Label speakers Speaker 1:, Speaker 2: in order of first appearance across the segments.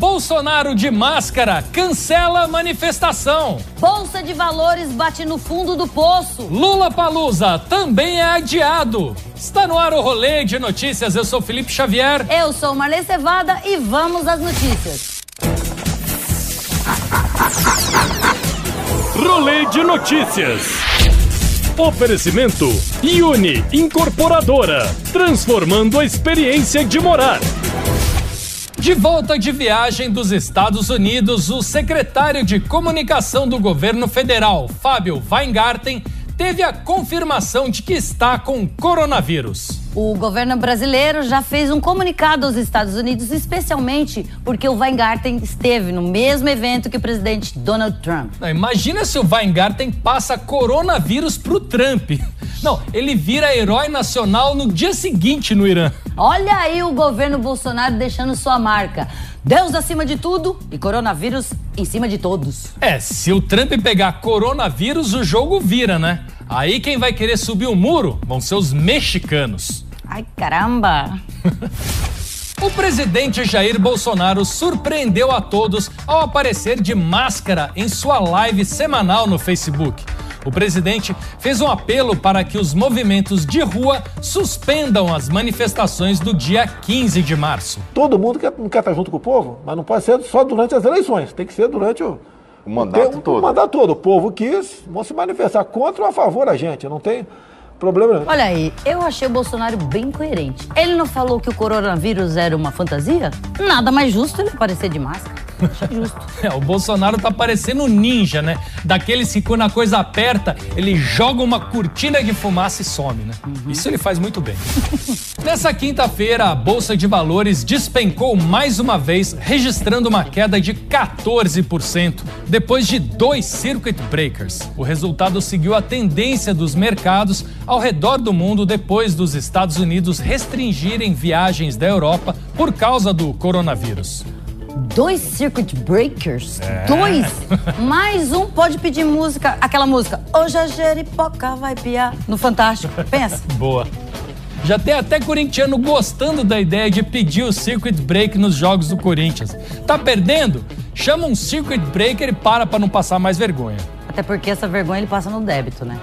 Speaker 1: Bolsonaro de máscara cancela manifestação.
Speaker 2: Bolsa de Valores bate no fundo do poço.
Speaker 1: Lula Palusa também é adiado. Está no ar o Rolê de Notícias. Eu sou Felipe Xavier.
Speaker 2: Eu sou Marlene Cevada e vamos às notícias.
Speaker 3: Rolê de notícias. Oferecimento Uni Incorporadora, transformando a experiência de morar.
Speaker 1: De volta de viagem dos Estados Unidos, o secretário de comunicação do governo federal, Fábio Weingarten, teve a confirmação de que está com coronavírus.
Speaker 2: O governo brasileiro já fez um comunicado aos Estados Unidos, especialmente porque o Weingarten esteve no mesmo evento que o presidente Donald Trump.
Speaker 1: Não, imagina se o Weingarten passa coronavírus pro Trump. Não, ele vira herói nacional no dia seguinte no Irã.
Speaker 2: Olha aí o governo Bolsonaro deixando sua marca. Deus acima de tudo e coronavírus em cima de todos.
Speaker 1: É, se o Trump pegar coronavírus, o jogo vira, né? Aí quem vai querer subir o muro vão ser os mexicanos.
Speaker 2: Ai, caramba!
Speaker 1: O presidente Jair Bolsonaro surpreendeu a todos ao aparecer de máscara em sua live semanal no Facebook. O presidente fez um apelo para que os movimentos de rua suspendam as manifestações do dia 15 de março.
Speaker 4: Todo mundo quer, não quer estar junto com o povo, mas não pode ser só durante as eleições, tem que ser durante o,
Speaker 5: O mandato
Speaker 4: o,
Speaker 5: todo.
Speaker 4: O mandato todo. O povo quis, vão se manifestar contra ou a favor a gente, não tem problema nenhum.
Speaker 2: Olha aí, eu achei o Bolsonaro bem coerente. Ele não falou que o coronavírus era uma fantasia? Nada mais justo ele aparecer de máscara. Achei justo.
Speaker 1: É, o Bolsonaro tá parecendo um ninja, né? Daqueles que quando a coisa aperta, ele joga uma cortina de fumaça e some, né? Isso ele faz muito bem. Nessa quinta-feira, a Bolsa de Valores despencou mais uma vez, registrando uma queda de 14%, depois de dois circuit breakers. O resultado seguiu a tendência dos mercados ao redor do mundo depois dos Estados Unidos restringirem viagens da Europa por causa do coronavírus.
Speaker 2: Dois circuit breakers? Dois? Mais um pode pedir música, aquela música. Hoje a Jeripoca vai piar. No Fantástico. Pensa.
Speaker 1: Boa. Já tem até corintiano gostando da ideia de pedir o circuit break nos jogos do Corinthians. Tá perdendo? Chama um circuit breaker e para pra não passar mais vergonha.
Speaker 2: Até porque essa vergonha ele passa no débito, né?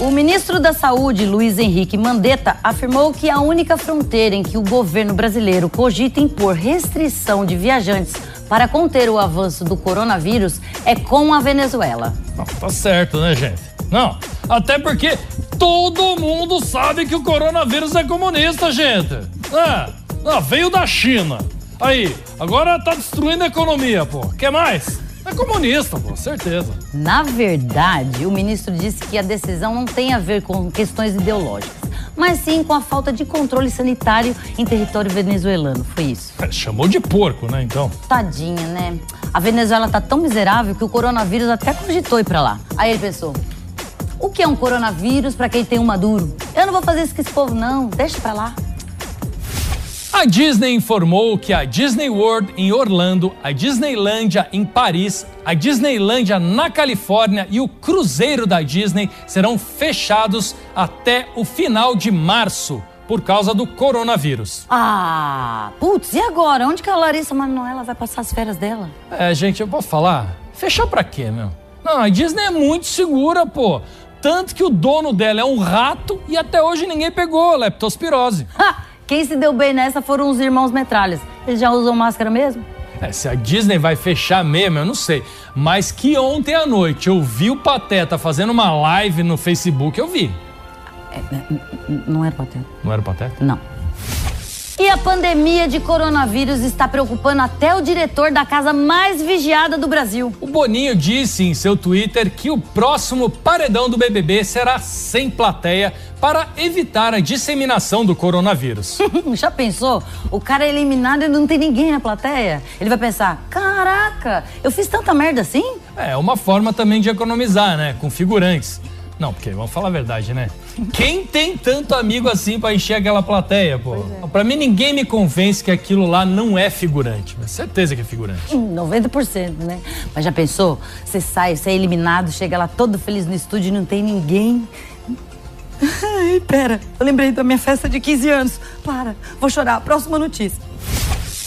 Speaker 2: O ministro da Saúde, Luiz Henrique Mandetta, afirmou que a única fronteira em que o governo brasileiro cogita impor restrição de viajantes para conter o avanço do coronavírus é com a Venezuela.
Speaker 1: Não, tá certo, né, gente? Não, até porque todo mundo sabe que o coronavírus é comunista, gente. É, não, veio da China. Aí, agora tá destruindo a economia, pô. Quer mais? É comunista, pô, certeza.
Speaker 2: Na verdade, o ministro disse que a decisão não tem a ver com questões ideológicas, mas sim com a falta de controle sanitário em território venezuelano. Foi isso.
Speaker 1: É, chamou de porco, né, então?
Speaker 2: Tadinha, né? A Venezuela tá tão miserável que o coronavírus até cogitou ir pra lá. Aí ele pensou: o que é um coronavírus pra quem tem um Maduro? Eu não vou fazer isso com esse povo, não. Deixa pra lá.
Speaker 1: A Disney informou que a Disney World em Orlando, a Disneylândia em Paris, a Disneylândia na Califórnia e o cruzeiro da Disney serão fechados até o final de março por causa do coronavírus.
Speaker 2: Ah, putz, e agora? Onde que a Larissa Manoela vai passar as férias dela?
Speaker 1: É, gente, eu posso falar? Fechar pra quê, meu? Não, a Disney é muito segura, pô. Tanto que o dono dela é um rato e até hoje ninguém pegou leptospirose.
Speaker 2: Ha! Quem se deu bem nessa foram os irmãos metralhas. Eles já usam máscara mesmo?
Speaker 1: É, se a Disney vai fechar mesmo, eu não sei. Mas que ontem à noite eu vi o Pateta fazendo uma live no Facebook, eu vi.
Speaker 2: Não era pateta.
Speaker 1: Não era o Pateta?
Speaker 2: Não. E a pandemia de coronavírus está preocupando até o diretor da casa mais vigiada do Brasil.
Speaker 1: O Boninho disse em seu Twitter que o próximo paredão do BBB será sem plateia para evitar a disseminação do coronavírus.
Speaker 2: Já pensou? O cara é eliminado e não tem ninguém na plateia? Ele vai pensar: caraca, eu fiz tanta merda assim?
Speaker 1: É uma forma também de economizar, né? Com figurantes. Não, porque vamos falar a verdade, né? Quem tem tanto amigo assim pra encher aquela plateia, pô? É. Pra mim, ninguém me convence que aquilo lá não é figurante. Mas certeza que é figurante.
Speaker 2: 90%, né? Mas já pensou? Você sai, você é eliminado, chega lá todo feliz no estúdio e não tem ninguém. Ai, pera, eu lembrei da minha festa de 15 anos. Para, vou chorar. Próxima notícia.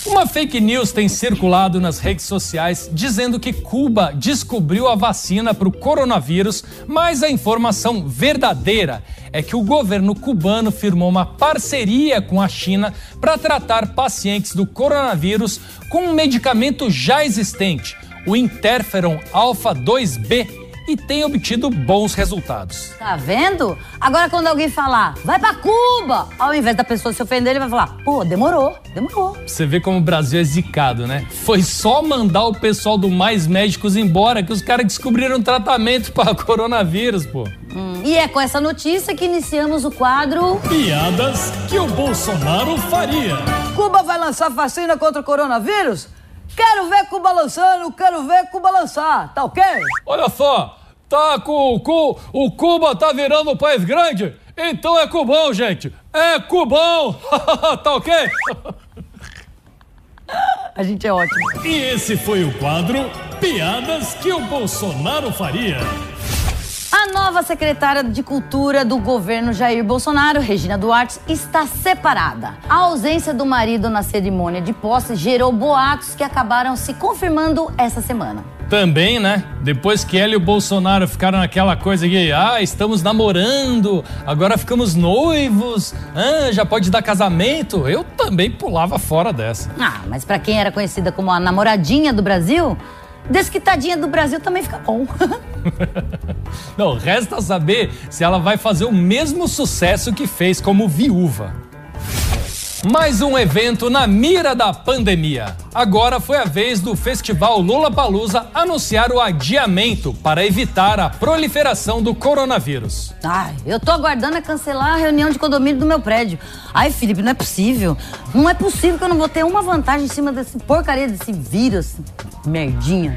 Speaker 1: Uma fake news tem circulado nas redes sociais dizendo que Cuba descobriu a vacina para o coronavírus, mas a informação verdadeira é que o governo cubano firmou uma parceria com a China para tratar pacientes do coronavírus com um medicamento já existente, o interferon alfa 2B e tem obtido bons resultados.
Speaker 2: Tá vendo? Agora quando alguém falar, vai para Cuba, ao invés da pessoa se ofender, ele vai falar, pô, demorou, demorou.
Speaker 1: Você vê como o Brasil é zicado, né? Foi só mandar o pessoal do Mais Médicos embora que os caras descobriram tratamento para coronavírus, pô.
Speaker 2: Hum, e é com essa notícia que iniciamos o quadro
Speaker 3: Piadas que o Bolsonaro faria.
Speaker 5: Cuba vai lançar vacina contra o coronavírus? Quero ver Cuba lançando, quero ver Cuba lançar, tá ok?
Speaker 1: Olha só, tá com, com o Cuba tá virando um país grande, então é cubão, gente. É cubão, tá ok?
Speaker 2: A gente é ótimo.
Speaker 3: E esse foi o quadro Piadas que o Bolsonaro faria.
Speaker 2: A nova secretária de Cultura do governo Jair Bolsonaro, Regina Duarte, está separada. A ausência do marido na cerimônia de posse gerou boatos que acabaram se confirmando essa semana.
Speaker 1: Também, né? Depois que ela e o Bolsonaro ficaram naquela coisa que, ah, estamos namorando, agora ficamos noivos, ah, já pode dar casamento, eu também pulava fora dessa.
Speaker 2: Ah, mas para quem era conhecida como a namoradinha do Brasil, desquitadinha do Brasil também fica bom.
Speaker 1: Não, resta saber se ela vai fazer o mesmo sucesso que fez como viúva. Mais um evento na mira da pandemia. Agora foi a vez do festival Lula Palusa anunciar o adiamento para evitar a proliferação do coronavírus.
Speaker 2: Ai, eu tô aguardando a cancelar a reunião de condomínio do meu prédio. Ai, Felipe, não é possível. Não é possível que eu não vou ter uma vantagem em cima desse porcaria desse vírus. Merdinha.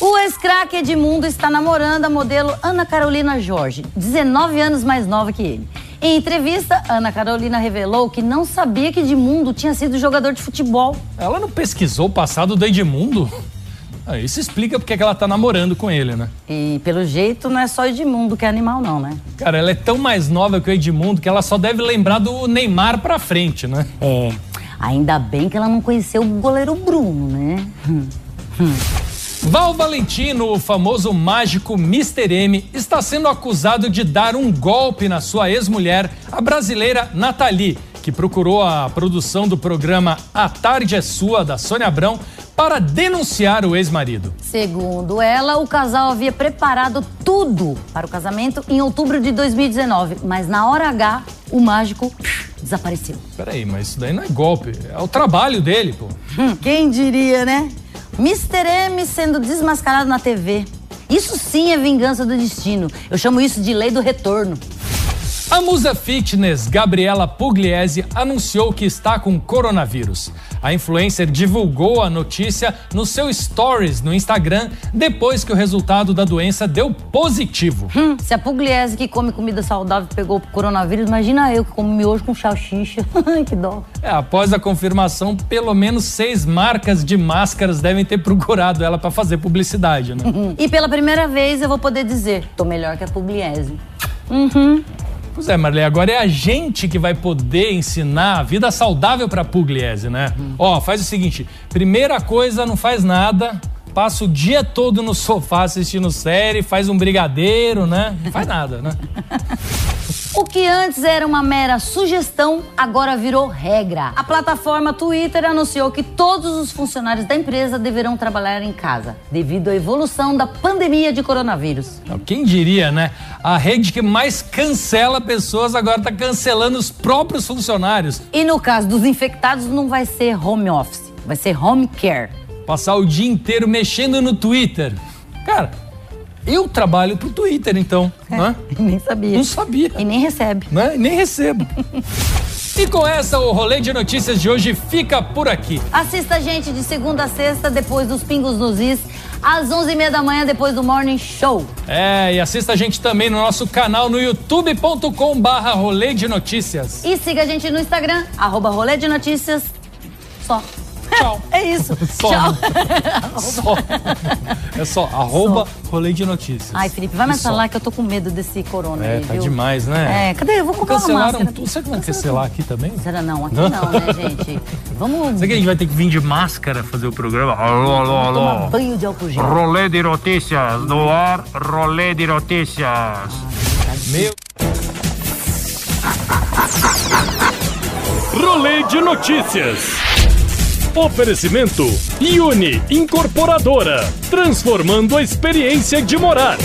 Speaker 2: O ex-craque Edmundo está namorando a modelo Ana Carolina Jorge, 19 anos mais nova que ele. Em entrevista, Ana Carolina revelou que não sabia que Edmundo tinha sido jogador de futebol.
Speaker 1: Ela não pesquisou o passado do Edmundo? Ah, isso explica porque ela tá namorando com ele, né?
Speaker 2: E pelo jeito não é só Edmundo que é animal, não, né?
Speaker 1: Cara, ela é tão mais nova que o Edmundo que ela só deve lembrar do Neymar pra frente, né?
Speaker 2: É. Ainda bem que ela não conheceu o goleiro Bruno, né?
Speaker 1: Val Valentino, o famoso mágico Mr. M, está sendo acusado de dar um golpe na sua ex-mulher, a brasileira Nathalie, que procurou a produção do programa A Tarde é Sua, da Sônia Abrão, para denunciar o ex-marido.
Speaker 2: Segundo ela, o casal havia preparado tudo para o casamento em outubro de 2019, mas na hora H, o mágico desapareceu.
Speaker 1: Peraí, mas isso daí não é golpe, é o trabalho dele, pô.
Speaker 2: Hum, quem diria, né? Mr. M sendo desmascarado na TV. Isso sim é vingança do destino. Eu chamo isso de lei do retorno.
Speaker 1: A musa fitness Gabriela Pugliese anunciou que está com coronavírus. A influencer divulgou a notícia no seu stories no Instagram depois que o resultado da doença deu positivo.
Speaker 2: Hum, se a Pugliese que come comida saudável pegou coronavírus, imagina eu que como miojo com salsicha. que dó.
Speaker 1: É, após a confirmação, pelo menos seis marcas de máscaras devem ter procurado ela para fazer publicidade, né?
Speaker 2: e pela primeira vez eu vou poder dizer, tô melhor que a Pugliese. Uhum.
Speaker 1: Pois é, Marley, agora é a gente que vai poder ensinar a vida saudável para Pugliese, né? Hum. Ó, faz o seguinte: primeira coisa, não faz nada, passa o dia todo no sofá assistindo série, faz um brigadeiro, né? Não faz nada, né?
Speaker 2: O que antes era uma mera sugestão, agora virou regra. A plataforma Twitter anunciou que todos os funcionários da empresa deverão trabalhar em casa, devido à evolução da pandemia de coronavírus.
Speaker 1: Quem diria, né? A rede que mais cancela pessoas agora está cancelando os próprios funcionários.
Speaker 2: E no caso dos infectados, não vai ser home office, vai ser home care.
Speaker 1: Passar o dia inteiro mexendo no Twitter. Cara, eu trabalho pro Twitter, então. Né?
Speaker 2: Nem sabia.
Speaker 1: Não sabia.
Speaker 2: E nem recebe.
Speaker 1: Né? Nem recebo. e com essa, o rolê de notícias de hoje fica por aqui.
Speaker 2: Assista a gente de segunda a sexta, depois dos Pingos nos Is, às 11h30 da manhã, depois do Morning Show.
Speaker 1: É, e assista a gente também no nosso canal no youtube.com barra rolê de notícias.
Speaker 2: E siga a gente no Instagram, arroba rolê de notícias. Só.
Speaker 1: Tchau.
Speaker 2: É isso.
Speaker 1: Só.
Speaker 2: Tchau.
Speaker 1: Só. É só, arroba rolê de notícias.
Speaker 2: Ai, Felipe, vai mais
Speaker 1: E só.
Speaker 2: falar que eu tô com medo desse corona
Speaker 1: É,
Speaker 2: aí,
Speaker 1: tá
Speaker 2: viu?
Speaker 1: demais, né?
Speaker 2: É, cadê? Eu vou comprar uma
Speaker 1: Cancelaram
Speaker 2: máscara.
Speaker 1: tudo. Será que vai cancelar aqui também?
Speaker 2: Será não? Aqui não, né, gente? Vamos
Speaker 1: Será que a gente vai ter que vir de máscara fazer o programa? Alô, alô,
Speaker 2: tomar banho de álcool gel.
Speaker 6: Rolê de notícias no ar, rolê de notícias.
Speaker 1: Meu.
Speaker 3: Rolê de notícias. Oferecimento Uni Incorporadora, transformando a experiência de morar.